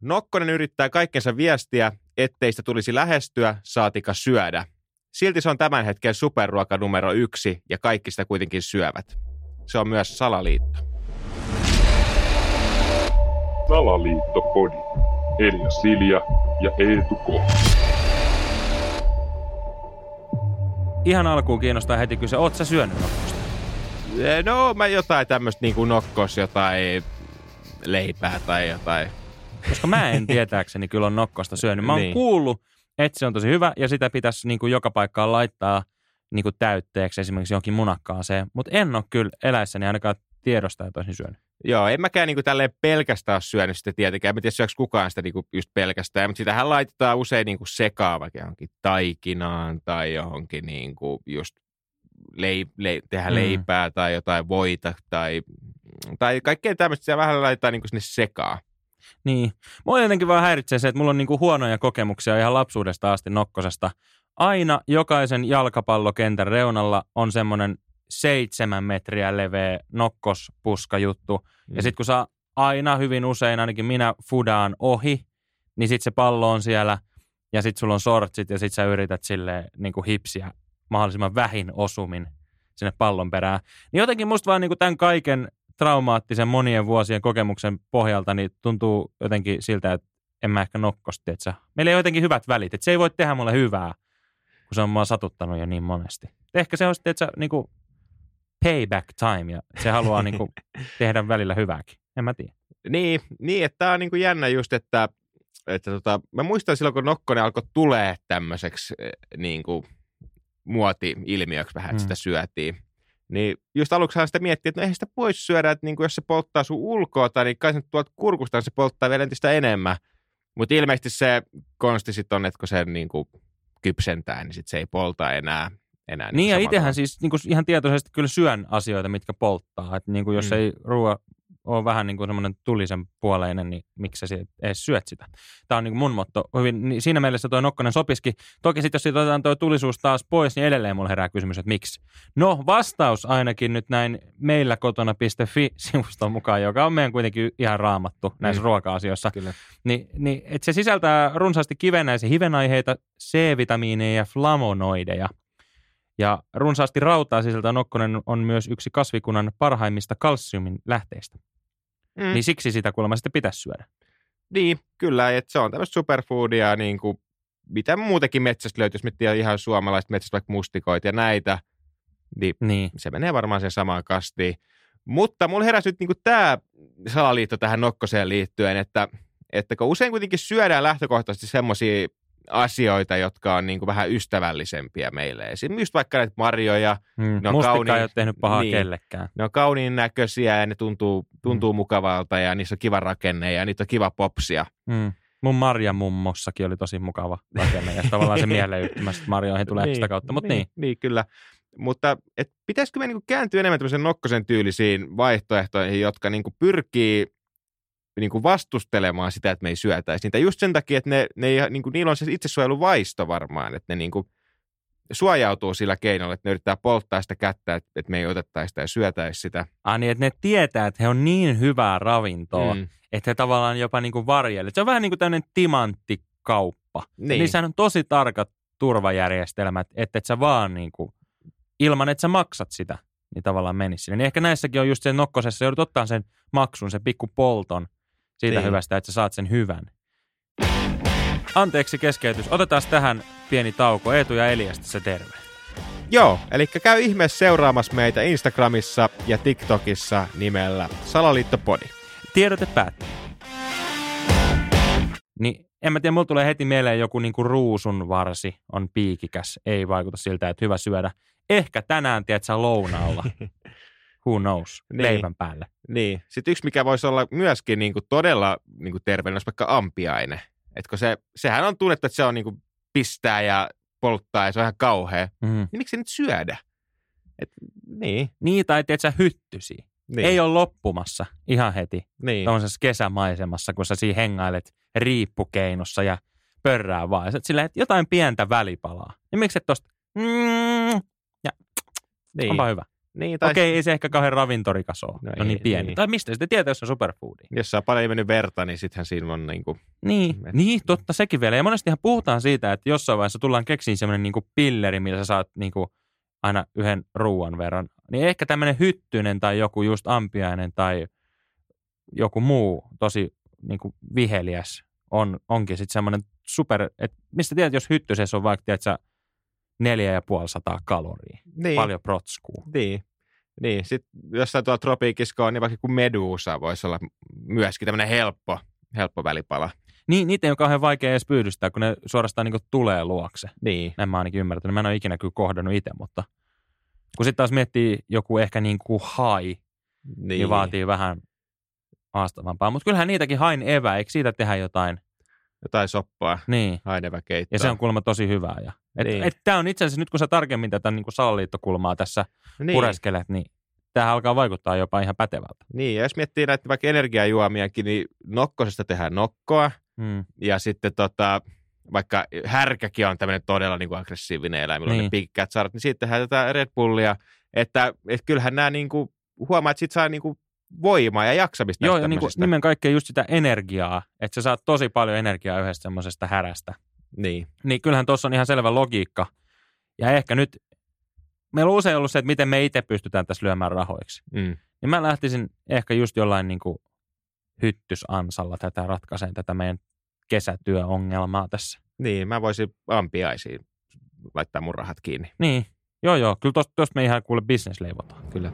Nokkonen yrittää kaikkensa viestiä, ettei sitä tulisi lähestyä, saatika syödä. Silti se on tämän hetken superruoka numero yksi ja kaikki sitä kuitenkin syövät. Se on myös salaliitto. Salaliittopodi. Elia Silja ja Eetu K. Ihan alkuun kiinnostaa heti kysyä, oot sä syönyt nokkosta? Eh, No, mä jotain tämmöistä niin kuin nokkos, jotain leipää tai jotain. Koska mä en tietääkseni kyllä on nokkosta syönyt. Mä oon Niin. kuullut, että se on tosi hyvä ja sitä pitäisi niin kuin joka paikkaan laittaa niin kuin täytteeksi esimerkiksi johonkin munakkaaseen. Mutta en ole kyllä eläessäni ainakaan tiedosta, että olisin syönyt. Joo, en mäkään niin kuin tälleen pelkästään ole syönyt sitä tietenkään. En tiedä, syöks kukaan sitä niin kuin just pelkästään, mutta sitähän laitetaan usein niin kuin sekaan vaikka johonkin taikinaan tai johonkin niin kuin just lei, lei, tehdä Mm. leipää tai jotain voita tai, tai kaikkea tämmöistä. Siellä vähän laitetaan niin kuin sinne sekaan. Niin. Mua jotenkin vaan häiritsee se, että mulla on niinku huonoja kokemuksia ihan lapsuudesta asti nokkosesta. Aina jokaisen jalkapallokentän reunalla on semmoinen seitsemän metriä leveä nokkospuska juttu. Mm. Ja sitten kun saa aina hyvin usein, ainakin minä fudaan ohi, niin sitten se pallo on siellä ja sitten sulla on sortsit ja sitten sä yrität sille niin kuin hipsiä mahdollisimman vähin osumin sinne pallon perään. Niin jotenkin musta vaan niin kuin tämän kaiken traumaattisen monien vuosien kokemuksen pohjalta niin tuntuu jotenkin siltä, että en mä ehkä nokkosti, että meillä ei ole jotenkin hyvät välit, että se ei voi tehdä mulle hyvää, kun se on mua satuttanut jo niin monesti. Ehkä se on sitten, että sä niinku payback time ja se haluaa niinku tehdä välillä hyvääkin. En mä tiedä. Niin, niin että tämä on niin kuin jännä just, että, että tota, mä muistan silloin, kun Nokkonen alkoi tulee tämmöiseksi eh, niin kuin muoti-ilmiöksi vähän, että Mm. sitä syötiin. Niin just aluksi sitä miettii, että no eihän sitä pois syödä, että niin kuin jos se polttaa sun ulkoa, niin kai se tuolta kurkusta se polttaa vielä entistä enemmän. Mutta ilmeisesti se konsti sitten on, että kun se niin kuin kypsentää, niin sit se ei polta enää. enää Niin ja samalla itsehän siis niinku ihan tietoisesti kyllä syön asioita, mitkä polttaa. Että niinku jos Mm. ei ruoa ole vähän niin kuin semmoinen tulisen puoleinen, niin miksi sä edes syöt sitä? Tämä on niin kuin mun motto. Hyvin, niin siinä mielessä toi Nokkonen sopiski. Toki sitten jos siitä otetaan tuo tulisuus taas pois, niin edelleen mulla herää kysymys, että miksi? No vastaus ainakin nyt näin meillä kotona.fi-sivuston mukaan, joka on meidän kuitenkin ihan raamattu näissä Mm. ruoka-asioissa. Kyllä. Niin, niin että se sisältää runsaasti kivenäisiä hivenaiheita, C-vitamiineja ja flavonoideja. Ja runsaasti rautaa sisältää nokkonen on myös yksi kasvikunnan parhaimmista kalsiumin lähteistä. Mm. Niin siksi sitä kuulemma sitten pitäisi syödä. Niin, kyllä, että se on tämmöistä superfoodia, niin kuin, mitä muutenkin metsästä löytyy, jos miettii ihan suomalaista metsästä, vaikka mustikoita ja näitä, niin Niin. se menee varmaan sen samaan kastiin. Mutta mulla heräsi nyt niin tämä salaliitto tähän nokkoseen liittyen, että, että kun usein kuitenkin syödään lähtökohtaisesti semmoisia asioita, jotka on niin kuin vähän ystävällisempiä meille. Esimerkiksi vaikka näitä marjoja, Mm. Ne on kauniin- ei ole tehnyt pahaa niin. kellekään. ne on kauniin näköisiä ja ne tuntuu, tuntuu mm. mukavalta ja niissä on kiva rakenne ja niitä on kiva popsia. Mm. Mun Marja mummossakin oli tosi mukava rakenne ja tavallaan se mieleyhtymästä Marjoihin tulee sitä kautta, mutta niin. niin. Niin, kyllä. Mutta et pitäisikö me niinku kääntyä enemmän tämmöisen nokkosen tyylisiin vaihtoehtoihin, jotka niinku pyrkii niinku vastustelemaan sitä, että me ei syötäisi niitä. Just sen takia, että ne, ne ei, niinku, niillä on se itsesuojeluvaisto varmaan, että ne niinku suojautuu sillä keinolla, että ne yrittää polttaa sitä kättä, että, että me ei otettaisi sitä ja syötäisi sitä. Ah, niin, että ne tietää, että he on niin hyvää ravintoa, mm. Että he tavallaan jopa niin kuin varjelee. Se on vähän niin kuin tämmöinen timanttikauppa. Niin. Niin. Niissä on tosi tarkat turvajärjestelmät, että et sä vaan niin kuin, ilman, että sä maksat sitä, niin tavallaan menisi sinne. Niin ehkä näissäkin on just se nokkosessa, joudut ottaa sen maksun, sen pikku polton siitä Niin. hyvästä, että sä saat sen hyvän. Anteeksi keskeytys. Otetaan tähän pieni tauko. Eetu ja Elias tässä terve. Joo, eli käy ihmeessä seuraamassa meitä Instagramissa ja TikTokissa nimellä Salaliittopodi. Tiedote päättyy. Niin en mä tiedä, mulla tulee heti mieleen joku niinku ruusun varsi on piikikäs. Ei vaikuta siltä, että hyvä syödä. Ehkä tänään, tiedät sä, lounaalla. Who knows? Niin. Leivän päälle. Niin. Sitten yksi, mikä voisi olla myöskin niin kuin todella niin kuin terveellinen, olisi vaikka ampiaine. Etkö se, sehän on tunnettu, että se on niin kuin pistää ja polttaa ja se on ihan kauhea. Mm. Niin miksi nyt syödä? Et, niin, Niin, tai tiedät sä, hyttysi. niin. Ei ole loppumassa ihan heti. Niin. Tuollaisessa kesämaisemassa, kun sä siinä hengailet riippukeinossa ja pörrää vaan. Silleen, että jotain pientä välipalaa. Niin miksi et tosta, mm, ja niin. onpa hyvä. Niin, tai Okei, ei se ehkä kauhean ravintorikas ole. No No, ei, niin pieni. niin. Tai mistä sitten tietää, jos on superfoodi? jos saa paljon mennyt verta, niin sittenhän siinä on niin kuin, Niin, Et- niin, totta sekin vielä. Ja monestihan puhutaan siitä, että jossain vaiheessa tullaan keksiin semmoinen niin pilleri, millä sä saat niin kuin aina yhden ruuan verran. Niin ehkä tämmöinen hyttynen tai joku just ampiainen tai joku muu tosi niin kuin viheliäs on, onkin sitten semmoinen super, että mistä tiedät, jos hyttysessä on vaikka, tiedät sä, neljä ja puoli sataa kaloria. niin, Paljon protskuu. Niin. Niin, sitten jossain tuolla tropiikissa on, niin vaikka kuin meduusa voisi olla myöskin tämmöinen helppo, helppo välipala. Niin, niitä ei ole kauhean vaikea edes pyydystää, kun ne suorastaan niin tulee luokse. Niin, Näin mä ainakin ymmärtänyt. Mä en ole ikinä kyllä kohdannut itse, mutta kun sitten taas miettii joku ehkä niin kuin hai, niin, niin. niin vaatii vähän haastavampaa. Mutta kyllähän niitäkin hain evä, eikö siitä tehdä jotain? Jotain soppaa, Niin. Ja se on kuulemma tosi hyvää. Ja, et, Niin. et tämä on itse asiassa, nyt kun sä tarkemmin tätä niin salaliittokulmaa tässä niin, niin. pureskelet, niin tämähän alkaa vaikuttaa jopa ihan pätevältä. niin, ja jos miettii näitä vaikka energiajuomiakin, niin nokkosesta tehdään nokkoa, Mm. ja sitten tota, vaikka härkäkin on tämmöinen todella niin kuin aggressiivinen eläin, milloin niin. ne Niin. pikkät saarat, niin siitä tehdään tätä Red Bullia, että, että kyllähän nämä niin kuin, huomaa, että siitä saa niin kuin voimaa ja jaksamista Joo, ja niin kuin, nimen kaikkea just sitä energiaa, että sä saat tosi paljon energiaa yhdestä semmoisesta härästä. Niin, Niin kyllähän tuossa on ihan selvä logiikka. Ja ehkä nyt, meillä on usein ollut se, että miten me itse pystytään tässä lyömään rahoiksi. mm. Niin mä lähtisin ehkä just jollain niin kuin hyttysansalla tätä ratkaiseen tätä meidän kesätyöongelmaa tässä. niin, mä voisin ampiaisiin laittaa mun rahat kiinni. Niin, joo joo, kyllä tosta, tosta me ihan kuule business leivotaan. Kyllä.